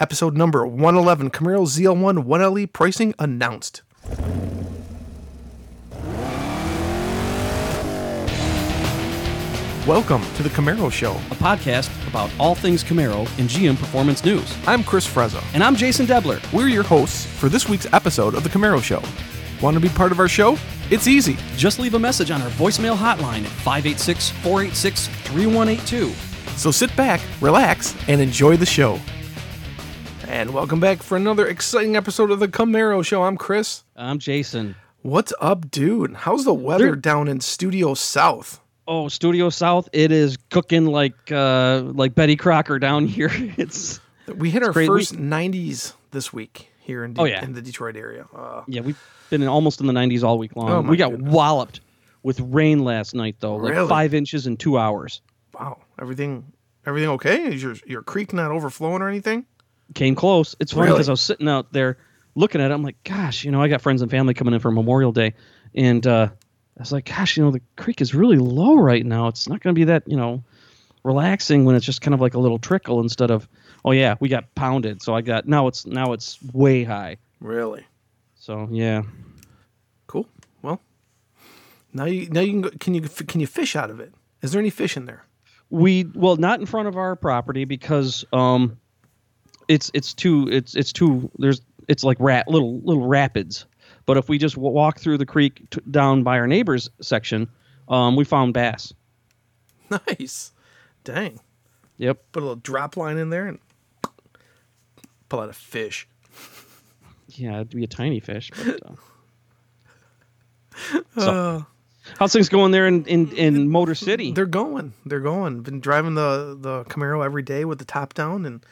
Episode number 111 Camaro ZL1 1LE pricing announced. Welcome to the Camaro Show. a podcast about all things Camaro and GM Performance News. I'm Chris Frezza. And I'm Jason Debler. We're your hosts for this week's episode of the Camaro Show. Want to be part of our show? It's easy. Just leave a message on our voicemail hotline at 586 486 3182. So sit back, relax, and enjoy the show. And welcome back for another exciting episode of the Camaro Show. I'm Chris. I'm Jason. What's up, dude? How's the weather down in Studio South? Oh, Studio South, it is cooking like uh, like Betty Crocker down here. It's We hit our great first 90s this week here in, De- Oh, yeah. in the Detroit area. Uh, yeah, we've been in, almost in the 90s all week long. Oh, we got goodness. walloped with rain last night though, like Really? five inches in two hours. wow, everything everything okay? Is your your creek not overflowing or anything? Came close. It's funny Really? because I was sitting out there looking at it. I'm like, gosh, you know, I got friends and family coming in for Memorial Day, and uh, I was like, gosh, you know, the creek is really low right now. It's not going to be that, you know, relaxing when it's just kind of like a little trickle instead of, oh yeah, we got pounded. So I got now it's now it's way high. Really? So yeah, Cool. Well, now you now you can go, can you can you fish out of it? Is there any fish in there? we well not in front of our property because um, it's it's too it's it's too there's it's like rat little little rapids. But if we just w- walk through the creek t- down by our neighbor's section, um, we found bass. Nice. Dang. Yep. Put a little drop line in there and pull out a fish. Yeah, it'd be a tiny fish. But, uh, so, Uh, how's things going there in, in, in Motor City? they're going. They're going. Been driving the the Camaro every day with the top down and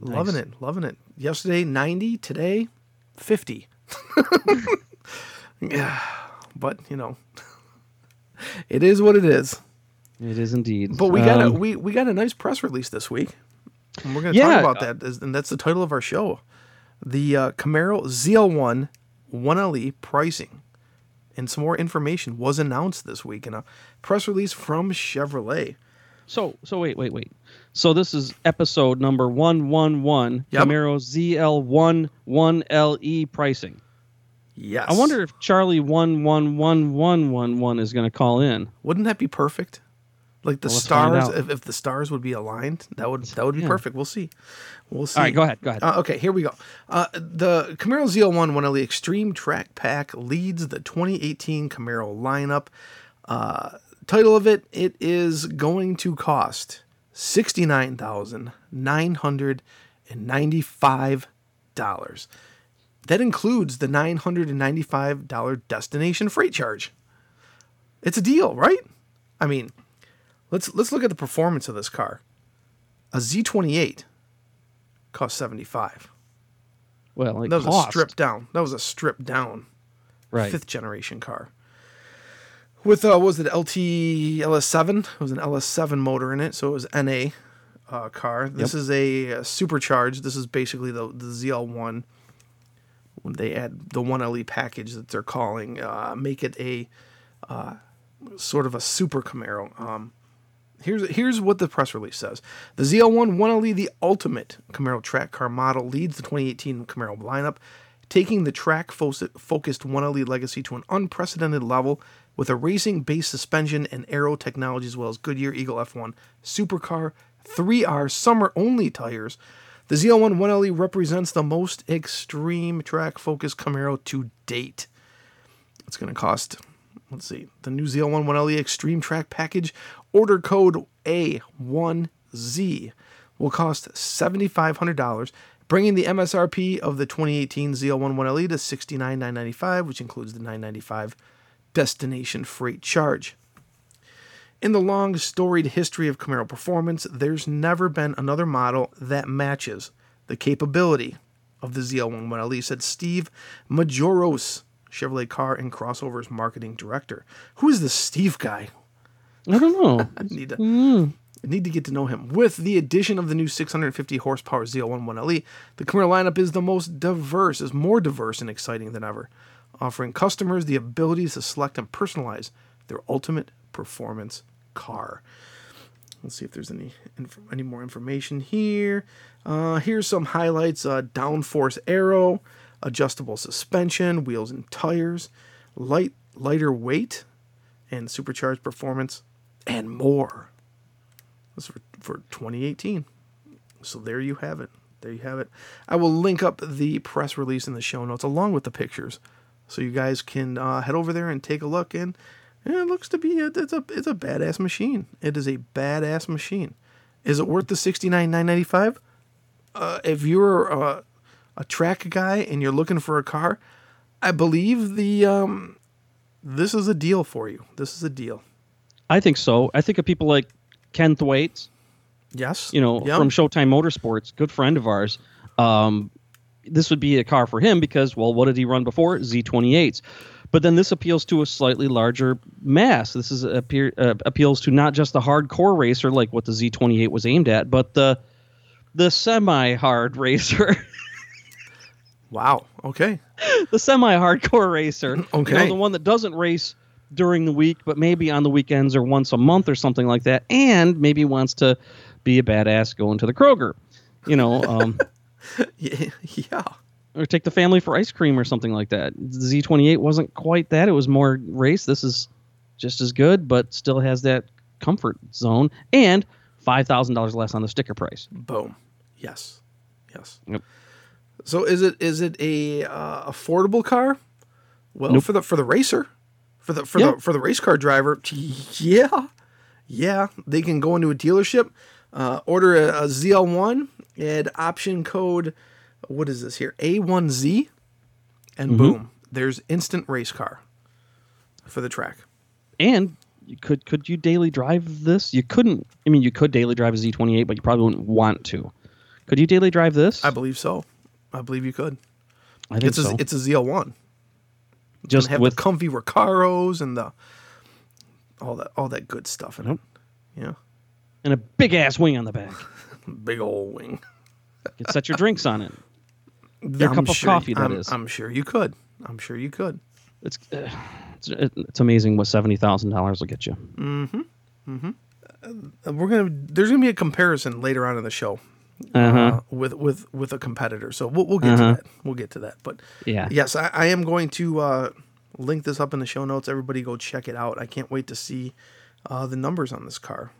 loving it. Loving it. Yesterday 90, today 50. yeah. But, you know, it is what it is. It is indeed. But we got a Um, we, we got a nice press release this week. And we're going to Yeah. talk about that and that's the title of our show. The uh, Camaro ZL1 1LE pricing and some more information was announced this week in a press release from Chevrolet. So so wait wait wait. So this is episode number one one one Yep. Camaro ZL one one LE pricing. Yes. I wonder if Charlie one one one one one one is going to call in. wouldn't that be perfect? Like the Well, stars if, if the stars would be aligned, that would that would be Yeah. perfect. We'll see. We'll see. All right, go ahead, go ahead. Uh, okay, here we go. Uh, the Camaro ZL1 1LE Extreme Track Pack leads the 2018 Camaro lineup. Uh, title of it: It is going to cost sixty nine thousand nine hundred and ninety five dollars. That includes the nine hundred and ninety five dollar destination freight charge. It's a deal, right? I mean, let's let's look at the performance of this car. A Z28 cost 75. well, That was cost. a stripped down. That was a stripped down right. fifth generation car. With uh, what was it LT LS7? It was an LS7 motor in it, so it was NA uh, car. This is a, uh supercharged. This is basically the the ZL1. When they add the 1LE package that they're calling, uh, make it a uh, sort of a super Camaro. Um, here's here's what the press release says: The ZL1 1LE, the ultimate Camaro track car model, leads the 2018 Camaro lineup, taking the track focused 1LE legacy to an unprecedented level with a racing based suspension and aero technology as well as Goodyear Eagle F1 supercar 3R summer only tires. The ZL1 1LE represents the most extreme track focused Camaro to date. It's going to cost, let's see, the new ZL1 1LE Extreme Track Package, order code A1Z, will cost $7,500, bringing the MSRP of the 2018 ZL1 1LE to $69,995, which includes the $995 destination freight charge. In the long storied history of Camaro performance, there's never been another model that matches the capability of the ZL1 1LE, said Steve Majoros, Chevrolet Car and Crossovers marketing director. Who is this Steve guy? I don't know. I need to hmm. I need to get to know him. With the addition of the new 650 horsepower ZL1 1LE, the Camaro lineup is the most diverse, is more diverse and exciting than ever, offering customers the ability to select and personalize their ultimate performance car. Let's see if there's any inf- any more information here. Uh, here's some highlights: uh, downforce aero, adjustable suspension, wheels and tires, light lighter weight, and supercharged performance, and more. This is for, for 2018. So there you have it. There you have it. I will link up the press release in the show notes along with the pictures, so you guys can uh, head over there and take a look. And, and it looks to be a, it's a it's a badass machine. It is a badass machine. Is it worth the sixty nine nine ninety five? Uh, if you're a, a track guy and you're looking for a car, I believe the um, this is a deal for you. This is a deal. I think so. I think of people like Ken Thwaites, Yes. you know, Yep. from Showtime Motorsports, good friend of ours. Um, this would be a car for him because, well, what did he run before? Z28s. But then this appeals to a slightly larger mass. This is appear, uh, appeals to not just the hardcore racer like what the Z28 was aimed at, but the the semi-hard racer, Wow. Okay. the semi-hardcore racer. You know, Okay. the one that doesn't race during the week, but maybe on the weekends or once a month or something like that, and maybe wants to be a badass going to the Kroger. You know, um, Yeah. Yeah. or take the family for ice cream or something like that. The Z28 wasn't quite that. It was more race. This is just as good, but still has that comfort zone and five thousand dollars less on the sticker price. Boom. Yes. Yes. Yep. So is it is it a uh, affordable car? Well, Nope. for the for the racer, for the for Yeah. the for the race car driver, yeah, yeah, they can go into a dealership, uh, order a, a ZL1, add option code. What is this here? A1Z, and mm-hmm. boom, there's instant race car for the track. And you could could you daily drive this? You couldn't. I mean, you could daily drive a Z28, but you probably wouldn't want to. Could you daily drive this? I believe so. I believe you could. I think It's a, so. it's a ZL1. just have with the comfy Recaros and the all that all that good stuff in it. Yeah, and a big ass wing on the back. big old wing. You can set your drinks on it. Your cup of coffee, that I'm, is. I'm sure you could. I'm sure you could. It's uh, it's, it's amazing what seventy thousand dollars will get you. Mm-hmm. Mm-hmm. Uh, We're gonna. There's gonna be a comparison later on in the show Uh huh. uh, with with with a competitor. So we'll we'll get Uh-huh. to that. We'll get to that. But Yeah. yes, I, I am going to uh, link this up in the show notes. Everybody go check it out. I can't wait to see uh, the numbers on this car.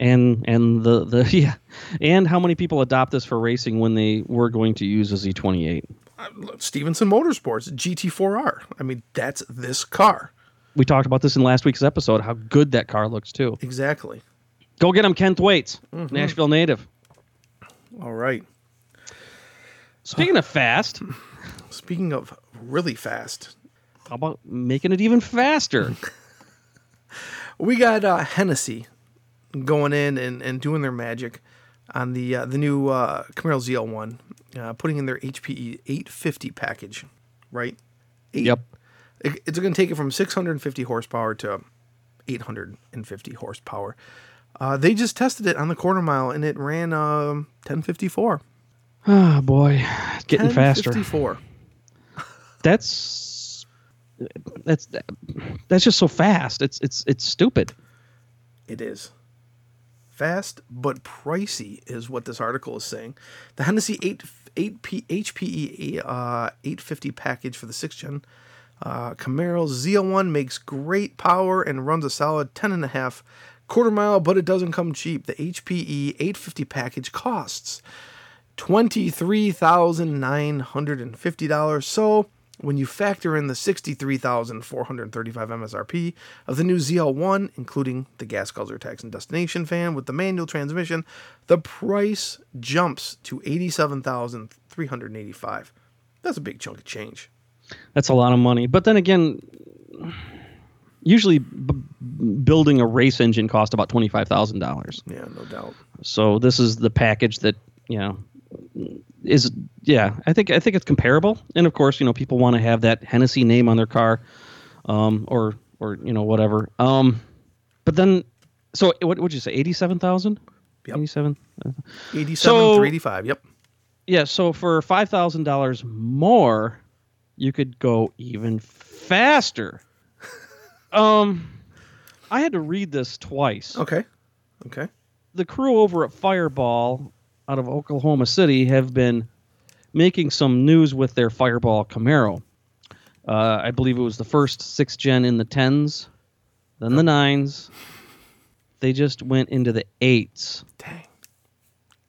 And and the the yeah, and how many people adopt this for racing when they were going to use a Z28? Stevenson Motorsports GT4R. I mean, that's this car. We talked about this in last week's episode. How good that car looks too. Exactly. Go get him, Ken Thwaites, Mm-hmm. Nashville native. All right. Speaking of fast, Speaking of really fast, how about making it even faster? we got uh, Hennessey going in and, and doing their magic on the uh, the new uh, Camaro ZL1, uh, putting in their HPE 850 package, right? Eight- yep. It- It's going to take it from 650 horsepower to 850 horsepower. Uh, they just tested it on the quarter mile and it ran um, 1054. Oh boy, it's getting faster. 1054. That's that's that's just so fast. It's it's it's stupid. It is. Fast but pricey is what this article is saying. The Hennessey 8, 8 P, HPE uh, 850 package for the 6th gen uh, Camaro ZL1 makes great power and runs a solid 10.5 quarter mile, but it doesn't come cheap. The HPE 850 package costs $23,950. So when you factor in the 63,435 MSRP of the new ZL1, including the gas guzzler tax and destination fan with the manual transmission, the price jumps to 87,385. That's a big chunk of change. That's a lot of money. But then again, usually b- building a race engine costs about twenty five thousand dollars. Yeah, no doubt. So this is the package that you know is yeah. I think I think it's comparable. And of course, you know, people want to have that Hennessey name on their car, um, or or you know whatever. Um, but then, so what would you say? Eighty seven thousand. Yep. Eighty seven. 87,385. Yep. Yeah, so for five thousand dollars more, you could go even faster. um, I had to read this twice. Okay. Okay. the crew over at Fireball out of Oklahoma City have been making some news with their Fireball Camaro. Uh, I believe it was the first six gen in the tens, then the nines. They just went into the eights Dang.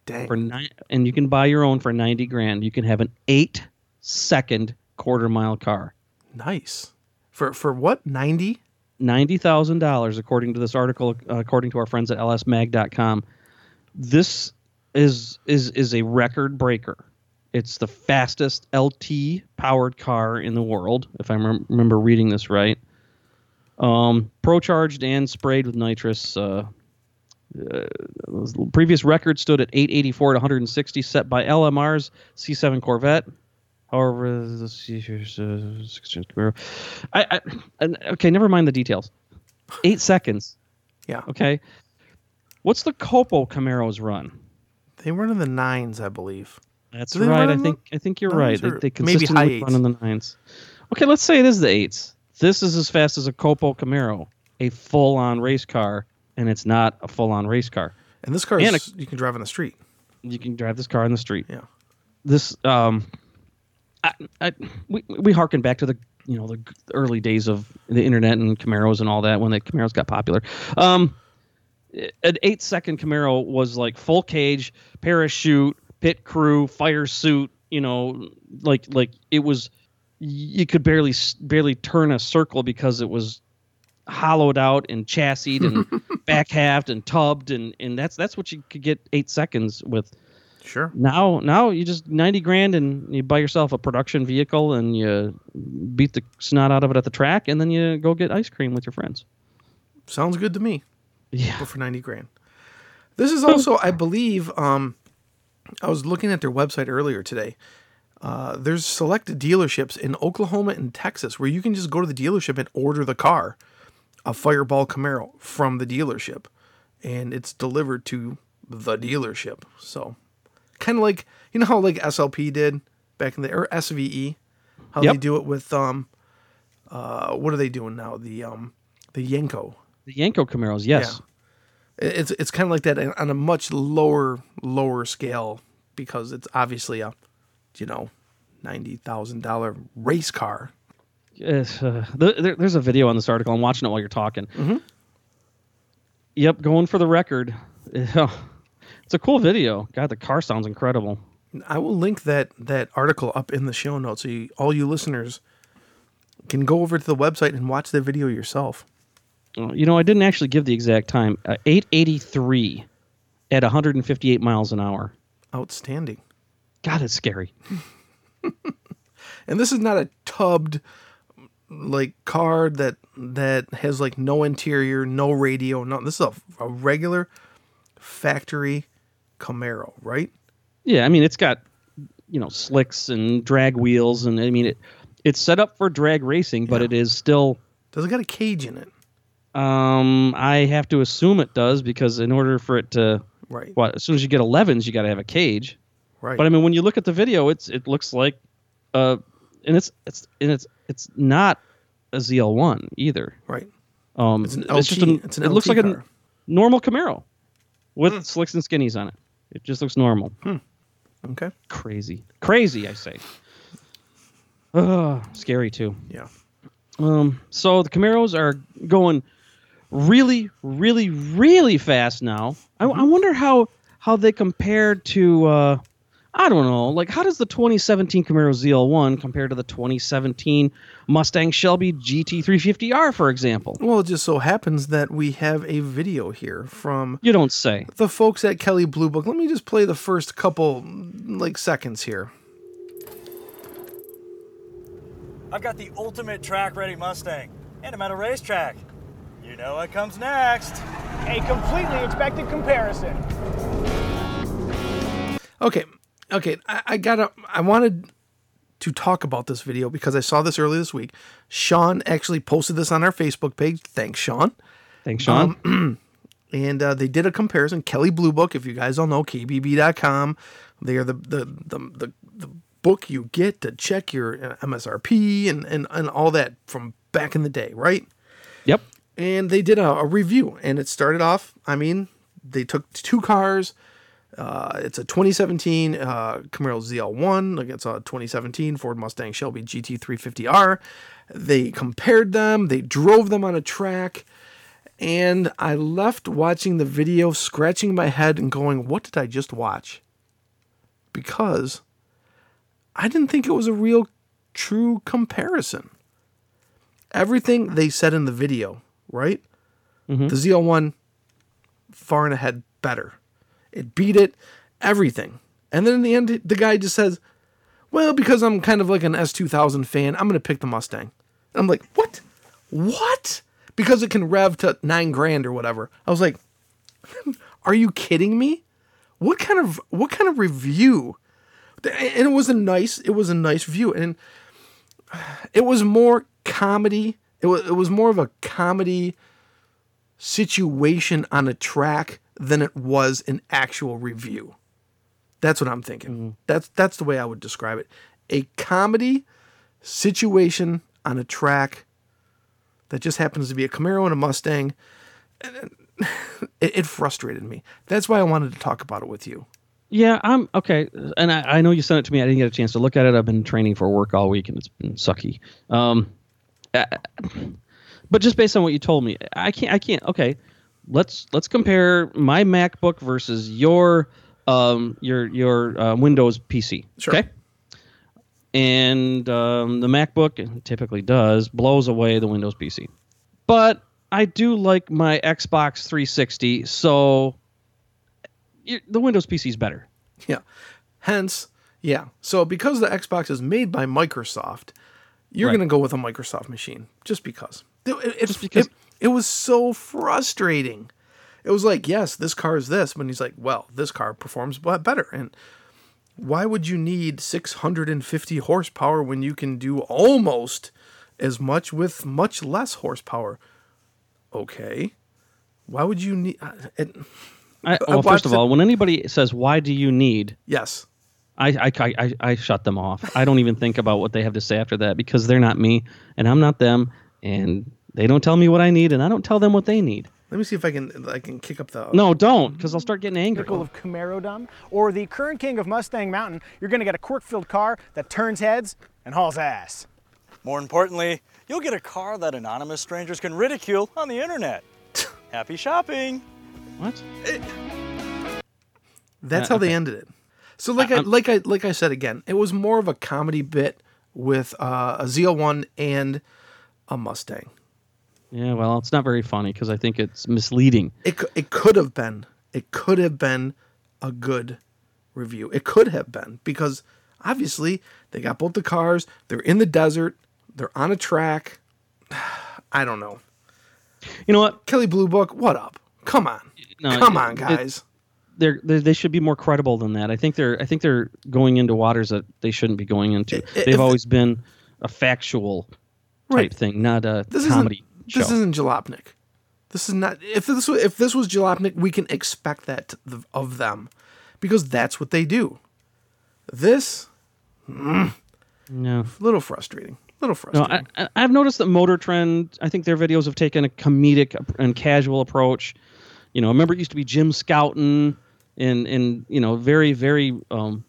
Dang. for nine, and you can buy your own for ninety grand. You can have an eight second quarter mile car. nice. For for what? 90? ninety thousand dollars, according to this article, uh, according to our friends at lsxmag.com. This is is is a record breaker. It's the fastest LT powered car in the world, if I rem- remember reading this right. Um, pro charged and sprayed with nitrous. Uh, uh, previous record stood at 884 to 160, set by LMR's C7 Corvette. However, this year's uh, 16 Camaro. I, I okay, never mind the details. Eight seconds. Yeah. Okay. What's the Copo Camaros run? They run in the nines, I believe. That's right. I the think I think you're right. They, they maybe high consistently run in the nines. Okay, let's say it is the eights. This is as fast as a Copo Camaro, a full-on race car, and it's not a full-on race car. And this car And is you can drive on the street. You can drive this car in the street. Yeah. This um, I, I we we harken back to the you know the early days of the internet and Camaros and all that when the Camaros got popular. Um, an eight second Camaro was like full cage, parachute, pit crew, fire suit. You know, like like it was. You could barely barely turn a circle because it was hollowed out and chassised and back halved and tubbed and and that's that's what you could get eight seconds with. Sure. Now, now you just ninety grand and you buy yourself a production vehicle and you beat the snot out of it at the track, and then you go get ice cream with your friends. Sounds good to me. Yeah, But for 90 grand. This is also, I believe, um, I was looking at their website earlier today. Uh, there's selected dealerships in Oklahoma and Texas where you can just go to the dealership and order the car, a Fireball Camaro from the dealership, and it's delivered to the dealership. So, kind of like you know how like SLP did back in the or SVE, how they do it with um, uh, what are they doing now? The um, the Yenko. The Yenko Camaros. Yes, It's it's kind of like that on a much lower lower scale because it's obviously a you know ninety thousand dollar race car. Yes, uh, there, there's a video on this article. I'm watching it while you're talking. Mm-hmm. Yep, going for the record. It's a cool video. God, the car sounds incredible. I will link that that article up in the show notes so you, all you listeners can go over to the website and watch the video yourself. Uh, You know, I didn't actually give the exact time. Uh, 883 at 158 miles an hour. Outstanding. God, it's scary. And this is not a tubbed like car that that has like no interior, no radio, no. This is a, a regular factory Camaro, right? Yeah, I mean, it's got you know slicks and drag wheels, and I mean it. It's set up for drag racing, but Yeah. it is still. Does it got a cage in it? Um, I have to assume it does because in order for it to, Right. what as soon as you get 11s, you got to have a cage. Right. But I mean, when you look at the video, it's it looks like, uh, and it's it's and it's it's not a ZL1 either. right. Um, It's an just LT. a- It's an it looks LT like a normal Camaro with Hmm. slicks and skinnies on it. It just looks normal. Okay. Crazy, crazy, I say. Ugh, scary too. Yeah. Um, so the Camaros are going really, really, really fast now. I, I wonder how how they compare to uh, I don't know, like how does the 2017 Camaro ZL1 compare to the 2017 Mustang Shelby GT350R, for example? Well, it just so happens that we have a video here from You don't say. the folks at Kelley Blue Book. Let me just play the first couple like seconds here. I've got the ultimate track ready Mustang, and I'm at a racetrack. You know what comes next. A completely expected comparison. Okay, okay. I, I gotta. I wanted to talk about this video because I saw this earlier this week. Sean actually posted this on our Facebook page. Thanks, Sean. Thanks, Sean. Um, and uh, they did a comparison. Kelley Blue Book, if you guys don't know, KBB.com. They are the the, the the the book you get to check your uh, MSRP and and and all that from back in the day, right? yep. And they did a, a review, and it started off. I mean, they took two cars. Uh, it's a 2017 uh, Camaro ZL1 against a 2017 Ford Mustang Shelby GT350R. They compared them, they drove them on a track, and I left watching the video scratching my head and going, What did I just watch? Because I didn't think it was a real, true comparison. Everything they said in the video, right? Mm-hmm. The ZL1 far and ahead better. It beat it, everything. And then in the end, the guy just says, Well, because I'm kind of like an S2000 fan, I'm going to pick the Mustang. I'm like, What? What? Because it can rev to nine grand or whatever. I was like, Are you kidding me? What kind of what kind of review? And it was a nice it was a nice view and it was more comedy. It was it was more of a comedy situation on a track than it was an actual review. That's what I'm thinking. That's that's the way I would describe it. A comedy situation on a track that just happens to be a Camaro and a Mustang. And it, it frustrated me. That's why I wanted to talk about it with you. Yeah, I'm okay, and I, I know you sent it to me. I didn't get a chance to look at it. I've been training for work all week, and it's been sucky. Um, uh, but just based on what you told me, I can't. I can't. Okay, let's let's compare my MacBook versus your um your your uh, Windows PC. Sure. Okay. And um, the MacBook typically does blows away the Windows PC, but I do like my Xbox 360, so the Windows PC is better. Yeah. Hence, yeah. So because the Xbox is made by Microsoft, you're Right. going to go with a Microsoft machine just because. It, it, Just because- It, it was so frustrating. It was like, yes, this car is this, but he's like, well, this car performs better. And why would you need 650 horsepower when you can do almost as much with much less horsepower? Okay. Why would you need? uh, It, I, I well, watched first of all, when anybody says, "Why do you need?" yes. I, I, I, I, I shut them off. I don't even think about what they have to say after that because they're not me and I'm not them, and they don't tell me what I need and I don't tell them what they need. Let me see if I can I can kick up the No, don't, because I'll start getting angry. Pinnacle of Camaro Dumb, or the current king of Mustang Mountain, you're going to get a quirk-filled car that turns heads and hauls ass. More importantly, you'll get a car that anonymous strangers can ridicule on the internet. Happy shopping! What? That's Uh, how they ended it. So like I, I'm- like I like I said again, it was more of a comedy bit with uh, a ZL1 and a Mustang. Yeah, well, it's not very funny because I think it's misleading. It it could have been it could have been a good review. It could have been because obviously they got both the cars. They're in the desert. They're on a track. I don't know. You know what? Kelley Blue Book, what up? Come on, No, come it- on, guys. They're, they're they should be more credible than that. I think they're I think they're going into waters that they shouldn't be going into. If- They've always been a factual type Right. thing, not a this comedy isn't show. this isn't Jalopnik. This is not. If this was, if this was Jalopnik, we can expect that the, of them, because that's what they do. This mm, no. a little frustrating. Little frustrating. I, I- I've noticed that Motor Trend. I think their videos have taken a comedic and casual approach. You know, remember it used to be Jim Scouton and in you know very very um,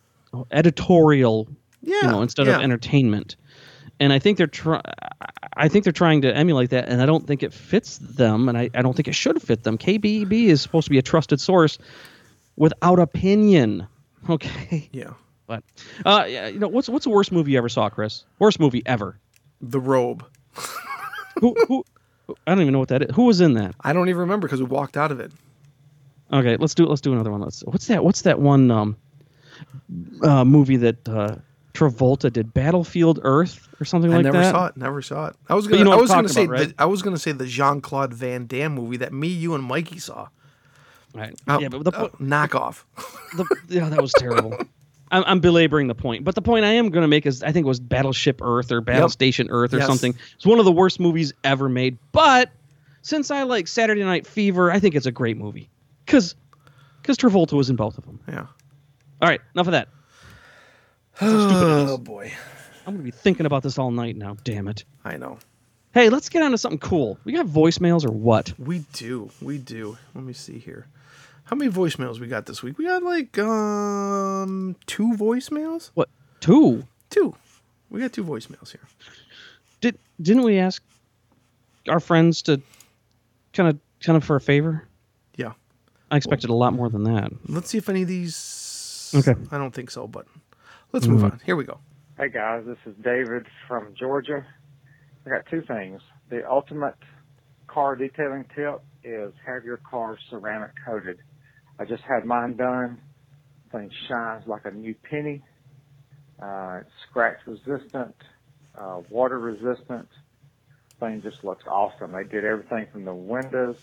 editorial. Yeah, You know, instead yeah. of entertainment. And I think they're trying. I think they're trying to emulate that, and I don't think it fits them, and I, I don't think it should fit them. KBB is supposed to be a trusted source without opinion. Okay, yeah, but uh, you know what's what's the worst movie you ever saw, Chris? Worst movie ever the robe. who, who, I don't even know what that is. Who was in that? I don't even remember because we walked out of it. Okay, let's do let's do another one. Let's. What's that? What's that one um, uh, movie that uh, Travolta did? Battlefield Earth or something I like never that. Never saw it. Never saw it. I was gonna. you know I was gonna say. about, right? the, I was gonna say the Jean Claude Van Damme movie that me, you, and Mikey saw. Right. Oh, yeah, but the, oh, po- knockoff. the yeah, that was terrible. I'm, I'm belaboring the point, but the point I am going to make is I think it was Battleship Earth or Battle Yep. Station Earth or Yes. something. It's one of the worst movies ever made. But since I like Saturday Night Fever, I think it's a great movie because because Travolta was in both of them. Yeah. All right, enough of that. Oh boy, I'm going to be thinking about this all night now. Damn it. I know. Hey, let's get on to something cool. We got voicemails or what? We do. We do. Let me see here. How many voicemails we got this week? We got like um two voicemails. What? Two? Two. We got two voicemails here. Did didn't we ask our friends to kind of kind of for a favor? Yeah. I expected a lot more than that. Let's see if any of these. Okay. I don't think so, but let's move on. Here we go. Hey guys, this is David from Georgia. I got two things. The ultimate car detailing tip is have your car ceramic coated. I just had mine done. Thing shines like a new penny. Uh, it's scratch resistant, uh, water resistant. Thing just looks awesome. They did everything from the windows,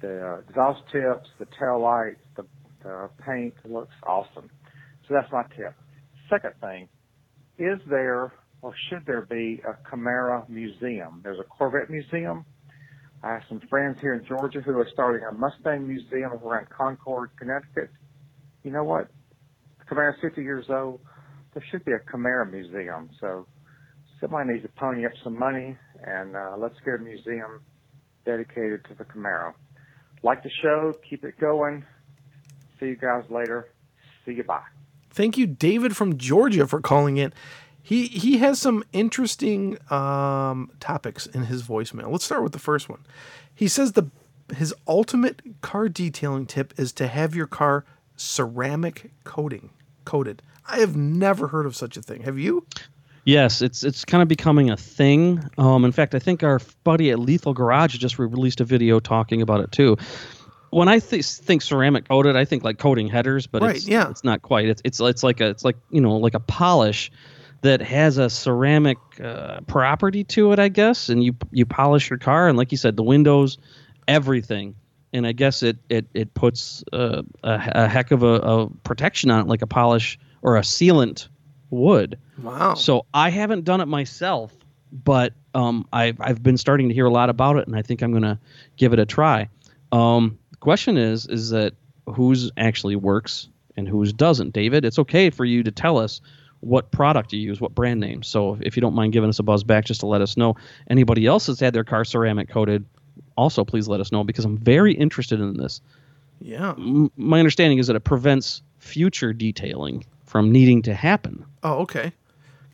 the uh, exhaust tips, the tail lights, the, the paint. Looks awesome. So that's my tip. Second thing, is there or should there be a Camaro museum? There's a Corvette museum. I have some friends here in Georgia who are starting a Mustang museum around Concord, Connecticut. You know what? The Camaro's 50 years old. There should be a Camaro museum. So somebody needs to pony up some money and uh, let's get a museum dedicated to the Camaro. Like the show, keep it going. See you guys later. See you bye. Thank you, David from Georgia, for calling in. He he has some interesting um, topics in his voicemail. Let's start with the first one. He says the his ultimate car detailing tip is to have your car ceramic coating coated. I have never heard of such a thing. Have you? Yes, it's it's kind of becoming a thing. Um, in fact, I think our buddy at Lethal Garage just released a video talking about it too. When I th- think ceramic coated, I think like coating headers, but Right, it's, yeah. it's not quite. It's it's it's like a it's like you know like a polish that has a ceramic uh, property to it, I guess. And you you polish your car, and like you said, the windows, everything. And I guess it it it puts uh, a, a heck of a, a protection on it, like a polish or a sealant would. Wow. So I haven't done it myself, but um, I've I've been starting to hear a lot about it, and I think I'm gonna give it a try. Um, the question is, is that whose actually works and whose doesn't? David, it's okay for you to tell us what product you use, what brand name. So if you don't mind giving us a buzz back, just to let us know. Anybody else that's had their car ceramic coated, also please let us know because I'm very interested in this. yeah. M- my understanding is that it prevents future detailing from needing to happen Oh, okay.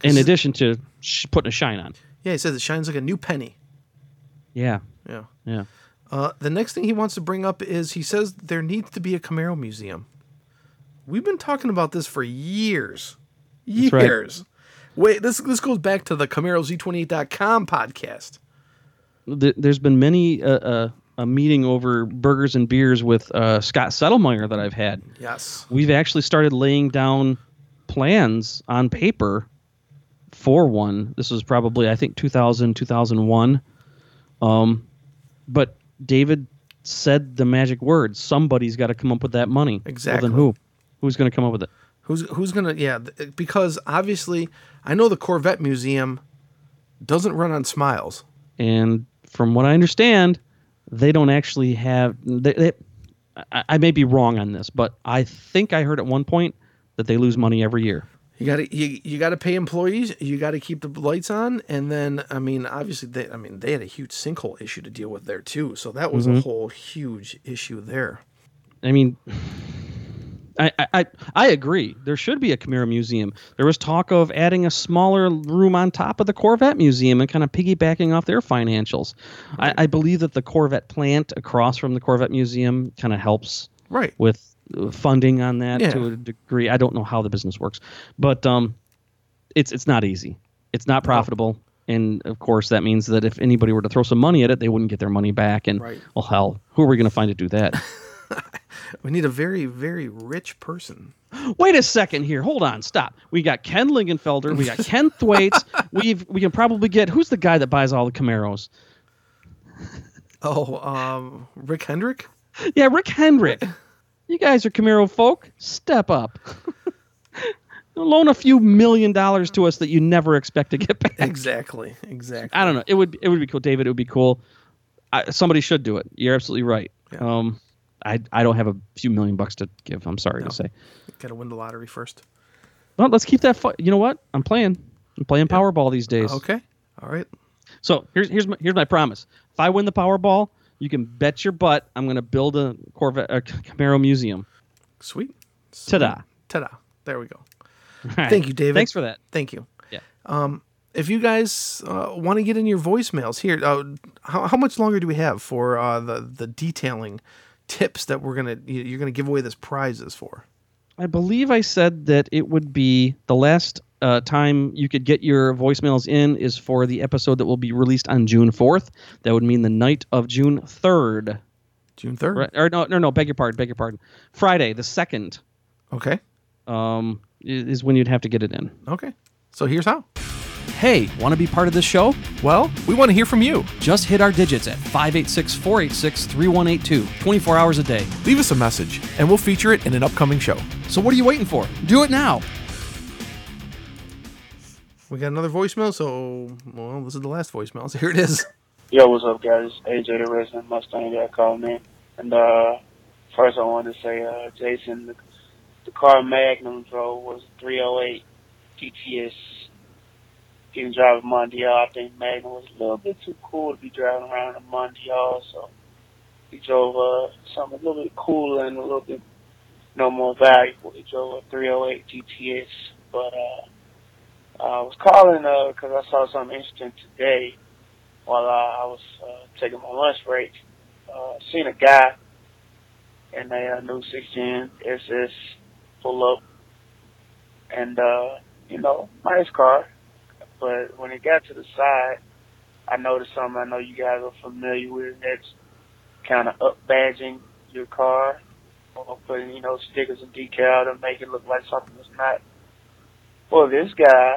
in addition to sh- putting a shine on. Yeah, he says it shines like a new penny. Yeah, Yeah. yeah. Uh, the next thing he wants to bring up is he says there needs to be a Camaro museum. We've been talking about this for years. That's right. Years. Wait, this this goes back to the CamaroZ28.com podcast. Th- There's been many uh, uh, a meeting over burgers and beers with uh, Scott Settlemyre that I've had. Yes. We've actually started laying down plans on paper for one. This was probably I think 2000 2001. Um, but David said the magic words. Somebody's got to come up with that money. Well, Exactly. then who? Who's going to come up with it? Who's who's gonna yeah? th- Because obviously, I know the Corvette Museum doesn't run on smiles. and from what I understand, they don't actually have. They, they, I, I may be wrong on this, but I think I heard at one point that they lose money every year. You got to you, you got to pay employees. You got to keep the lights on, and then I mean, obviously, they I mean they had a huge sinkhole issue to deal with there too. So that was a mm-hmm. whole huge issue there. I mean, I, I- I agree. There should be a Camaro museum. There was talk of adding a smaller room on top of the Corvette museum and kind of piggybacking off their financials. I, I believe that the Corvette plant across from the Corvette museum kind of helps Right. with uh, funding on that Yeah. to a degree. I don't know how the business works, but um, it's it's not easy. It's not profitable, and of course that means that if anybody were to throw some money at it, they wouldn't get their money back. And Right. well, hell, who are we going to find to do that? We need a very very rich person. Wait a second here. Hold on. Stop. We got Ken Lingenfelter. We got Ken Thwaites. We've we can probably get who's the guy that buys all the Camaros? Oh, um, Rick Hendrick. Yeah, Rick Hendrick. You guys are Camaro folk. Step up. Loan a few million dollars to us that you never expect to get back. Exactly. Exactly. I don't know. It would it would be cool, David. It would be cool. I, somebody should do it. You're absolutely right. Yeah. Um, I I don't have a few million bucks to give. I'm sorry No. to say. Got to win the lottery first. Well, let's keep that. Fu- you know what? I'm playing. I'm playing Powerball these days. Okay. All right. So here's here's my here's my promise. If I win the Powerball, you can bet your butt I'm going to build a Corvette a Camaro museum. Sweet. Ta-da. Ta-da. There we go. Right. Thank you, David. Thanks for that. Thank you. Yeah. Um, if you guys uh, want to get in your voicemails here, uh, how, how much longer do we have for uh, the the detailing tips that we're gonna you- you're gonna give away this prizes for? I believe I said that it would be the last uh, time you could get your voicemails in is for the episode that will be released on June 4th. That would mean the night of June 3rd. June third. Right, or no, no, no, beg your pardon, beg your pardon. Friday, the 2nd, Okay. um, is when you'd have to get it in. Okay. So here's how. Hey, want to be part of this show? Well, we want to hear from you. Just hit our digits at 586 486 3182, 24 hours a day. Leave us a message, and we'll feature it in an upcoming show. So what are you waiting for? Do it now. We got another voicemail, so well, this is the last voicemail. So here it is. Yo, what's up, guys? AJ the Resident Mustang guy calling in. And uh, first, I wanted to say, uh, Jason, the, the car Magnum drove was 308 GTS. He was driving Mondial. I think Magnum was a little bit too cool to be driving around a Mondial, so he drove uh, something a little bit cooler and a little bit no more valuable. He drove a 308 GTS. But uh, I was calling because I saw something interesting today while uh, I was uh, taking my lunch break. Uh, seen a guy in a uh, new 16 SS pull up, and uh, you know, nice car. But when it got to the side, I noticed something I know you guys are familiar with. That's kind of up badging your car, or putting you know stickers and decal to make it look like something that's not. Well, this guy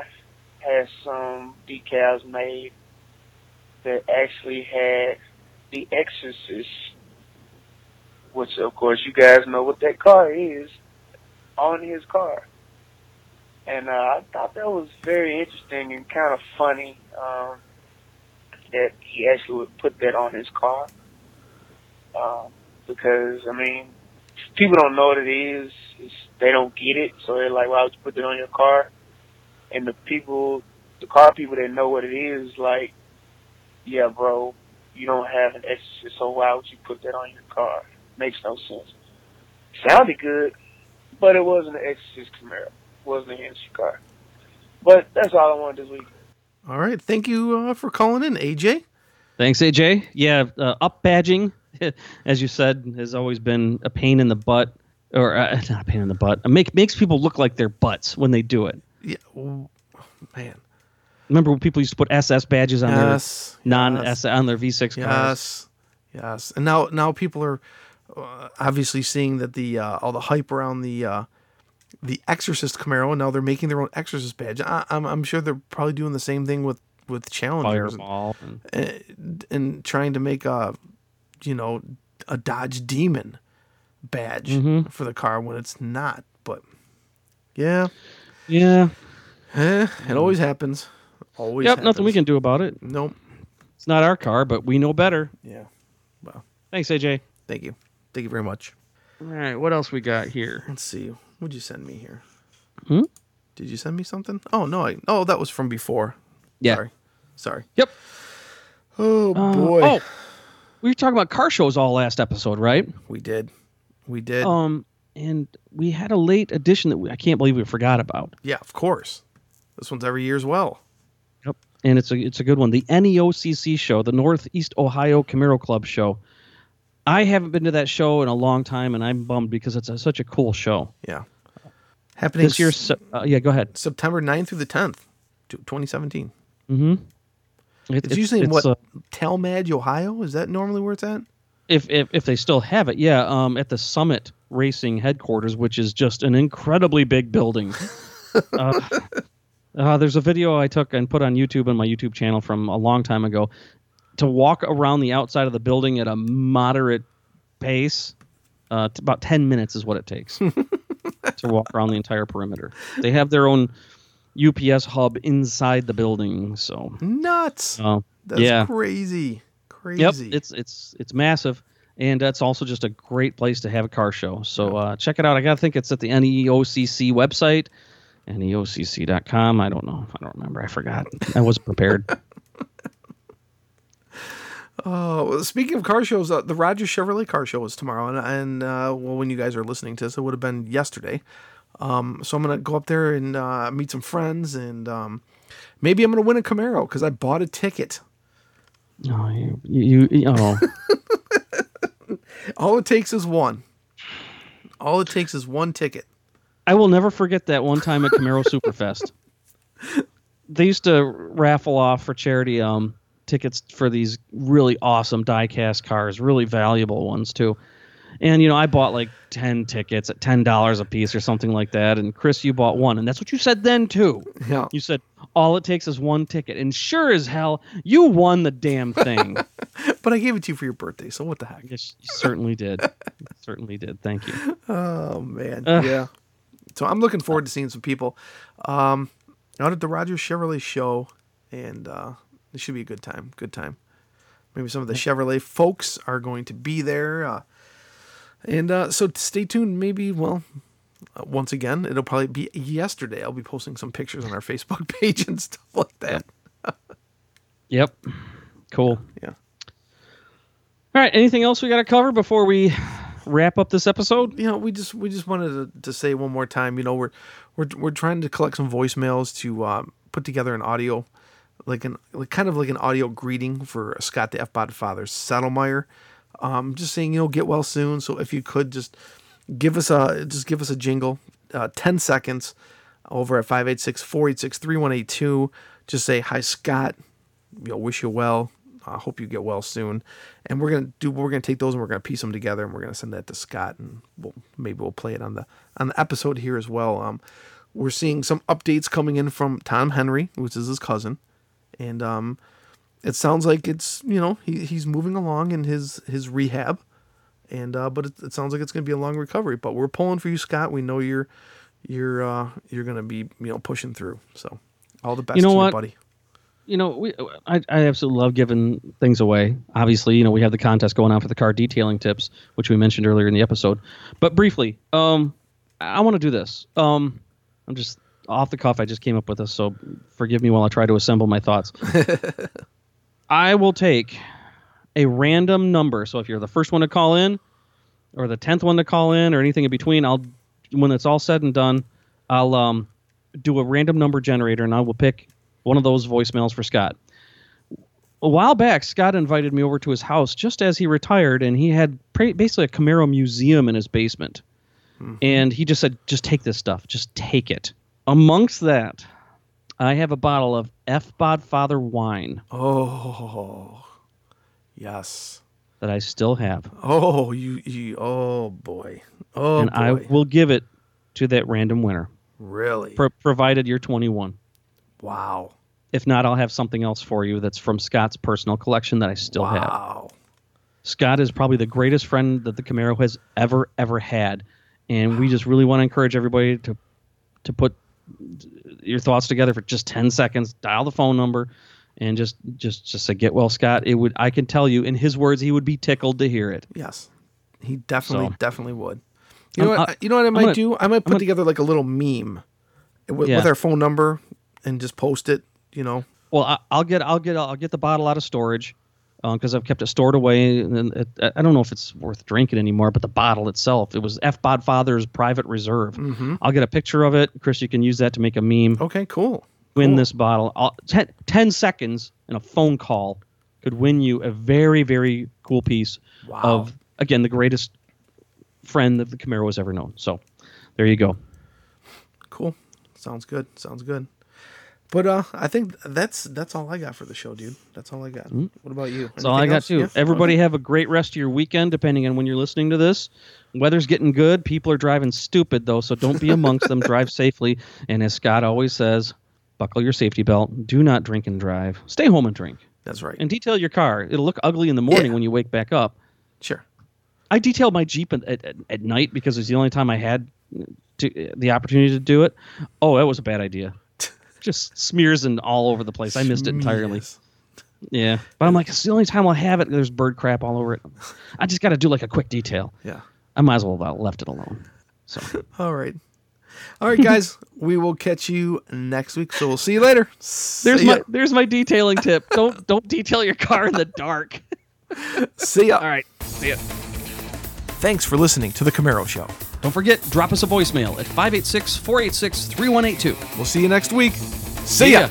has some decals made that actually had The Exorcist, which of course you guys know what that car is, on his car. And uh, I thought that was very interesting and kind of funny um, that he actually would put that on his car. Um, because, I mean, people don't know what it is, it's, they don't get it, so they're like, why would you put that on your car? And the people, the car people that know what it is, like, yeah, bro, you don't have an exorcist, so why would you put that on your car? Makes no sense. Sounded good, but it wasn't an exorcist Camaro. It wasn't an industry car. But that's all I wanted this week. All right. Thank you uh, for calling in, AJ. Thanks, AJ. Yeah, uh, up badging, as you said, has always been a pain in the butt, or uh, not a pain in the butt. It make, makes people look like their butts when they do it. Yeah. oh, man. Remember when people used to put SS badges on Yes. their non yes. S on their V6 cars? Yes, yes, and now now people are uh, obviously seeing that the uh, all the hype around the uh, the Exorcist Camaro, and now they're making their own Exorcist badge. I, I'm I'm sure they're probably doing the same thing with with Challengers and, Fireball. and- and, and trying to make a you know a Dodge Demon badge Mhm. for the car when it's not. But yeah, Yeah. eh, it always happens. Always. Yep. Nothing we can do about it. Nope. It's not our car, but we know better. Yeah. Well, Thanks, AJ. thank you. Thank you very much. All right. What else we got here? Let's see. What'd you send me here? Hmm? Did you send me something? Oh no, I oh that was from before. Yeah. Sorry. Sorry. Yep. Oh Uh, boy. oh, we were talking about car shows all last episode, right? We did. We did. Um, and we had a late edition that we, I can't believe we forgot about. yeah, of course. This one's every year as well. Yep. And it's a it's a good one. The NEOCC show, the Northeast Ohio Camaro Club show. I haven't been to that show in a long time, and I'm bummed because it's a, such a cool show. Yeah. Happening This year, Se- uh, yeah, go ahead. September 9th through the 10th, 2017. Mm-hmm. It's, usually in what Tallmadge, Ohio. Is that normally where it's at? if, if if they still have it, yeah, um, at the Summit Racing headquarters, which is just an incredibly big building. uh, uh, there's a video I took and put on YouTube on my YouTube channel from a long time ago. To walk around the outside of the building at a moderate pace, uh, about ten minutes is what it takes to walk around the entire perimeter. They have their own UPS hub inside the building, so Nuts. uh, That's yeah. crazy. Crazy. Yep, it's it's it's massive, and it's also just a great place to have a car show. So uh, check it out. I gotta think it's at the NEOCC website, neocc.com. I don't know. I don't remember. I forgot. I wasn't prepared. Oh, speaking of car shows, uh, the Rogers Chevrolet car show is tomorrow, and, and uh, well, when you guys are listening to this, it would have been yesterday. Um, so I'm gonna go up there and uh, meet some friends, and um, maybe I'm gonna win a Camaro because I bought a ticket. Oh, you, you, you oh, All it takes is one. All it takes is one ticket. I will never forget that one time at Camaro Superfest. They used to raffle off for charity um, tickets for these really awesome diecast cars, really valuable ones too. And you know, I bought like ten tickets at ten dollars a piece or something like that. And Chris, you bought one, and that's what you said then too. Yeah. You said all it takes is one ticket, and sure as hell, you won the damn thing. But I gave it to you for your birthday, so what the heck? yes, you certainly did. You certainly did. Thank you. Oh man, Ugh. yeah. So I'm looking forward to seeing some people um, out at the Rogers Chevrolet show, and uh, it should be a good time. Good time. Maybe some of the Chevrolet folks are going to be there, uh, and uh, so stay tuned. Maybe well, uh, once again, it'll probably be yesterday. I'll be posting some pictures on our Facebook page and stuff like that. Yep. Cool. Yeah. All right. Anything else we got to cover before we wrap up this episode? you know, we just we just wanted to, to say one more time. You know, we're we're we're trying to collect some voicemails to um, put together an audio, like an like kind of like an audio greeting for Scott the F Bod Father's Settlemyre. Um, just saying, you know, get well soon. So if you could just give us a just give us a jingle, uh, ten seconds, over at 586-486-3182. Just say hi, Scott. You know, wish you well. I hope you get well soon. And we're gonna do. We're gonna take those and we're gonna piece them together and we're gonna send that to Scott and we'll maybe we'll play it on the on the episode here as well. Um, we're seeing some updates coming in from Tom Henry, which is his cousin, and um, it sounds like it's you know he, he's moving along in his his rehab, and uh, but it, it sounds like it's gonna be a long recovery. But we're pulling for you, Scott. We know you're you're uh, you're gonna be you know pushing through. So all the best You know to what? you, buddy. You know, we I, I absolutely love giving things away. Obviously, you know, we have the contest going on for the car detailing tips, which we mentioned earlier in the episode. But briefly, um, I want to do this. Um, I'm just off the cuff. I just came up with this, so forgive me while I try to assemble my thoughts. I will take a random number. So if you're the first one to call in, or the tenth one to call in, or anything in between, I'll when it's all said and done, I'll um, do a random number generator, and I will pick one of those voicemails for Scott. A while back, Scott invited me over to his house just as he retired, and he had pra- basically a Camaro museum in his basement. And he just said, "Just take this stuff. Just take it." Amongst that, I have a bottle of F. Bodfather wine Oh, yes. that I still have, Oh, you, you oh boy. Oh and boy. I will give it to that random winner, really. pro- provided you're 21. wow. If not, I'll have something else for you that's from Scott's personal collection that I still have. wow. Scott is probably the greatest friend that the Camaro has ever ever had, and we just really want to encourage everybody to to put your thoughts together for just 10 seconds dial the phone number and just just just say get well scott it would i can tell you in his words he would be tickled to hear it Yes. He definitely So- definitely would. You know what? I- you know what I might gonna- do? I might put gonna- together like a little meme with, Yeah. with our phone number and just post it. You know. well I, i'll get i'll get i'll get the bottle out of storage because I've kept it stored away, and it, I don't know if it's worth drinking anymore. But the bottle itself, it was F. Bodfather's private reserve. Mm-hmm. I'll get a picture of it, Chris. You can use that to make a meme. Okay. Cool. win Cool. this bottle. I'll, ten, 10 seconds and a phone call could win you a very, very cool piece Wow. of, again, the greatest friend that the Camaro has ever known. So there you go. Cool. Sounds good. Sounds good. But uh, I think that's that's all I got for the show, dude. That's all I got. What about you? Mm-hmm. That's all I got too. Everybody have a great rest of your weekend, depending on when you're listening to this. Weather's getting good. People are driving stupid though, so don't be amongst them. Drive safely, and as Scott always says, buckle your safety belt. Do not drink and drive. Stay home and drink, That's right. and detail your car. It'll look ugly in the morning Yeah. when you wake back up. sure. I detailed my Jeep at, at, at night because it's the only time I had to, the opportunity to do it. Oh, that was a bad idea. Just smears and all over the place. I missed it entirely. Yeah, but I'm like, it's the only time I'll have it. There's bird crap all over it. I just got to do like a quick detail. Yeah. I might as well have left it alone. So All right. All right, guys. we will catch you next week. So we'll see you later. there's See my ya. there's my detailing tip. Don't don't detail your car in the dark. See ya. All right. See ya. Thanks for listening to The Camaro Show. Don't forget, drop us a voicemail at 586 486 3182. We'll see you next week. See, ya.